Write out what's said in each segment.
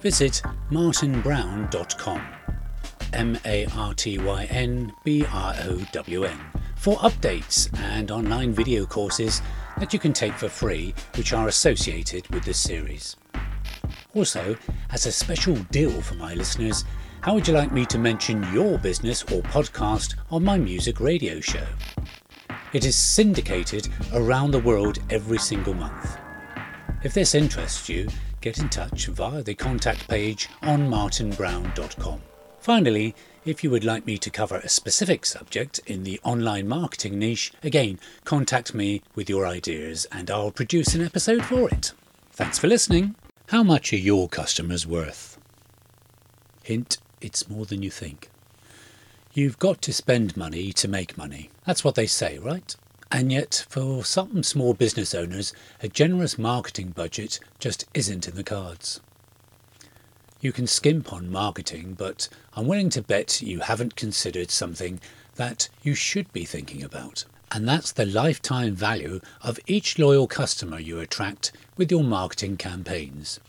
visit martynbrown.com. M A R T Y N B R O W N for updates and online video courses that you can take for free, which are associated with this series. Also, as a special deal for my listeners, how would you like me to mention your business or podcast on my music radio show? It is syndicated around the world every single month. If this interests you, get in touch via the contact page on martynbrown.com. Finally, if you would like me to cover a specific subject in the online marketing niche, again, contact me with your ideas and I'll produce an episode for it. Thanks for listening. How much are your customers worth? Hint, it's more than you think. You've got to spend money to make money. That's what they say, right? And yet, for some small business owners, a generous marketing budget just isn't in the cards. You can skimp on marketing, but I'm willing to bet you haven't considered something that you should be thinking about. And that's the lifetime value of each loyal customer you attract with your marketing campaigns.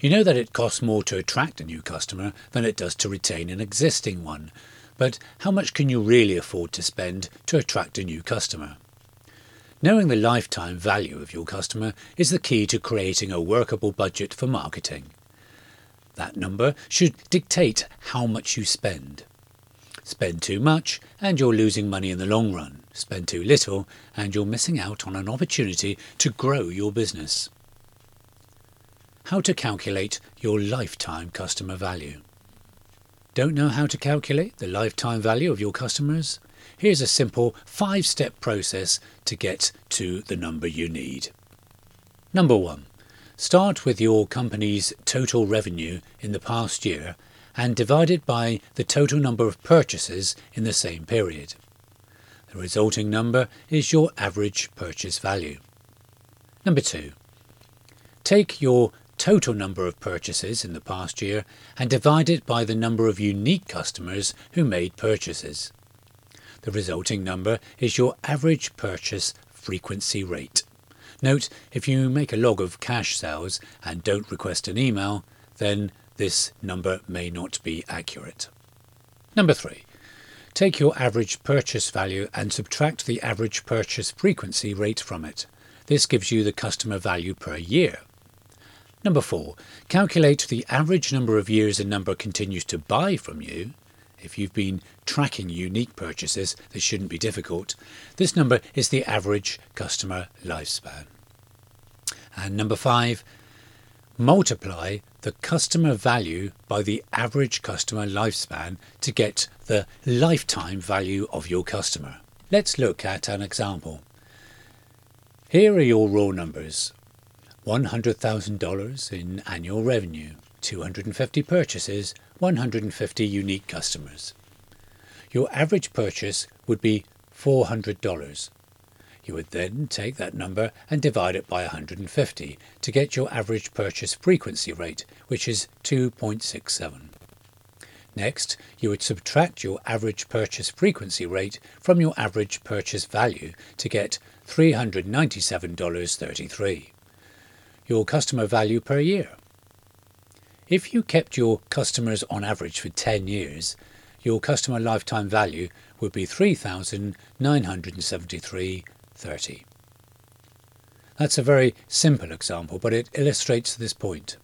You know that it costs more to attract a new customer than it does to retain an existing one, but how much can you really afford to spend to attract a new customer? Knowing the lifetime value of your customer is the key to creating a workable budget for marketing. That number should dictate how much you spend. Spend too much and you're losing money in the long run. Spend too little and you're missing out on an opportunity to grow your business. How to calculate your lifetime customer value. Don't know how to calculate the lifetime value of your customers? Here's a simple five step process to get to the number you need. Number one, start with your company's total revenue in the past year and divide it by the total number of purchases in the same period. The resulting number is your average purchase value. Number two, take your total number of purchases in the past year and divide it by the number of unique customers who made purchases. The resulting number is your average purchase frequency rate. Note, if you make a log of cash sales and don't request an email, then this number may not be accurate. Number three, take your average purchase value and subtract the average purchase frequency rate from it. This gives you the customer value per year. Number four, calculate the average number of years a number continues to buy from you. If you've been tracking unique purchases, this shouldn't be difficult. This number is the average customer lifespan. And number five, multiply the customer value by the average customer lifespan to get the lifetime value of your customer. Let's look at an example. Here are your raw numbers $100,000 in annual revenue, 250 purchases, 150 unique customers. Your average purchase would be $400. You would then take that number and divide it by 150 to get your average purchase frequency rate, which is 2.67. Next, you would subtract your average purchase frequency rate from your average purchase value to get $397.33 your customer value per year. If you kept your customers on average for 10 years, your customer lifetime value would be 3,973.30. That's a very simple example, but it illustrates this point.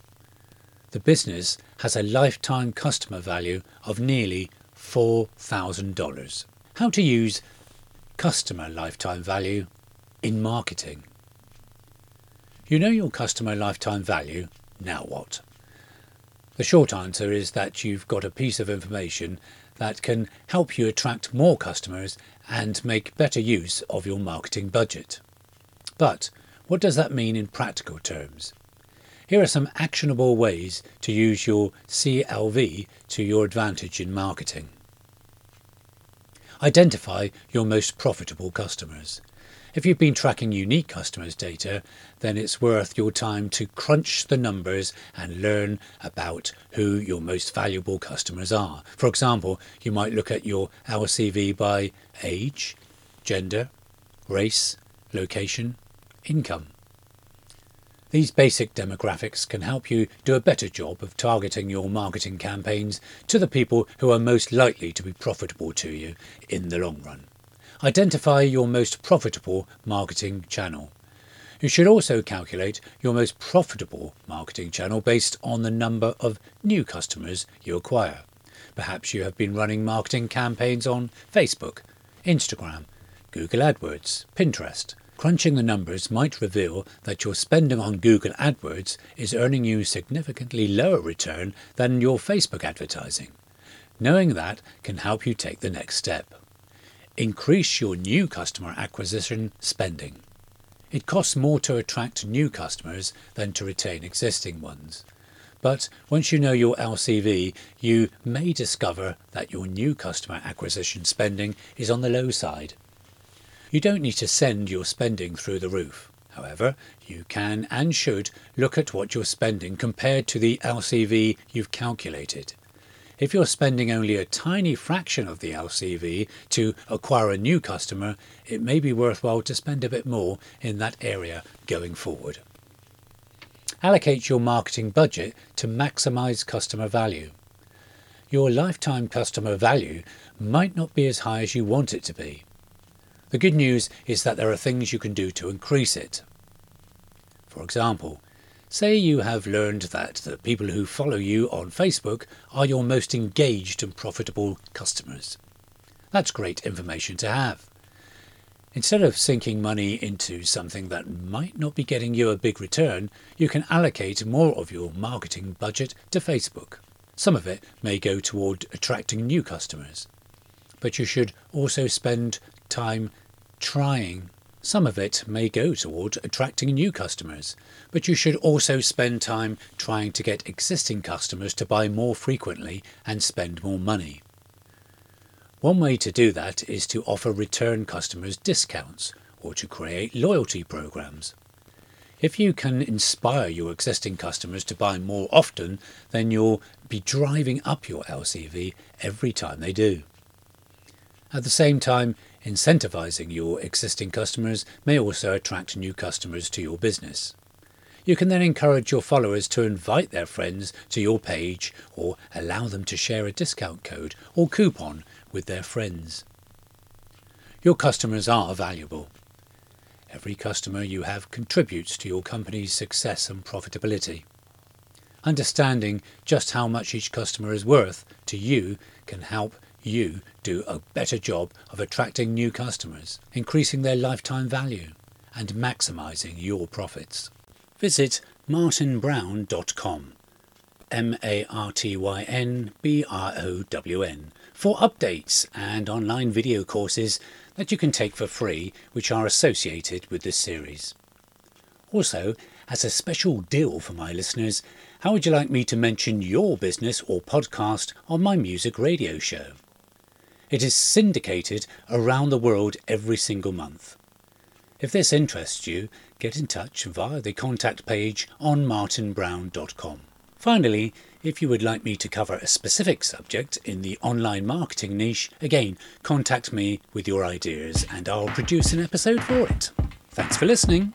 The business has a lifetime customer value of nearly $4,000. How to use customer lifetime value in marketing. You know your customer lifetime value, now what? The short answer is that you've got a piece of information that can help you attract more customers and make better use of your marketing budget. But what does that mean in practical terms? Here are some actionable ways to use your CLV to your advantage in marketing. Identify your most profitable customers. If you've been tracking unique customers' data, then it's worth your time to crunch the numbers and learn about who your most valuable customers are. For example, you might look at your LCV by age, gender, race, location, income. These basic demographics can help you do a better job of targeting your marketing campaigns to the people who are most likely to be profitable to you in the long run. Identify your most profitable marketing channel. You should also calculate your most profitable marketing channel based on the number of new customers you acquire. Perhaps you have been running marketing campaigns on Facebook, Instagram, Google AdWords, Pinterest. Crunching the numbers might reveal that your spending on Google AdWords is earning you significantly lower return than your Facebook advertising. Knowing that can help you take the next step. Increase your new customer acquisition spending. It costs more to attract new customers than to retain existing ones. But once you know your LCV, you may discover that your new customer acquisition spending is on the low side. You don't need to send your spending through the roof. However, you can and should look at what you're spending compared to the LCV you've calculated. If you're spending only a tiny fraction of the LCV to acquire a new customer, it may be worthwhile to spend a bit more in that area going forward. Allocate your marketing budget to maximize customer value. Your lifetime customer value might not be as high as you want it to be. The good news is that there are things you can do to increase it. For example, Say you have learned that the people who follow you on Facebook are your most engaged and profitable customers. That's great information to have. Instead of sinking money into something that might not be getting you a big return, you can allocate more of your marketing budget to Facebook. Some of it may go toward attracting new customers. But you should also spend time trying some of it may go toward attracting new customers, but you should also spend time trying to get existing customers to buy more frequently and spend more money. One way to do that is to offer return customers discounts or to create loyalty programs. If you can inspire your existing customers to buy more often, then you'll be driving up your LCV every time they do. At the same time, Incentivizing your existing customers may also attract new customers to your business. You can then encourage your followers to invite their friends to your page or allow them to share a discount code or coupon with their friends. Your customers are valuable. Every customer you have contributes to your company's success and profitability. Understanding just how much each customer is worth to you can help you do a better job of attracting new customers, increasing their lifetime value, and maximizing your profits. Visit martynbrown.com. M A R T Y N B R O W N, for updates and online video courses that you can take for free, which are associated with this series. Also, as a special deal for my listeners, how would you like me to mention your business or podcast on my music radio show? It is syndicated around the world every single month. If this interests you, get in touch via the contact page on martynbrown.com. Finally, if you would like me to cover a specific subject in the online marketing niche, again, contact me with your ideas and I'll produce an episode for it. Thanks for listening.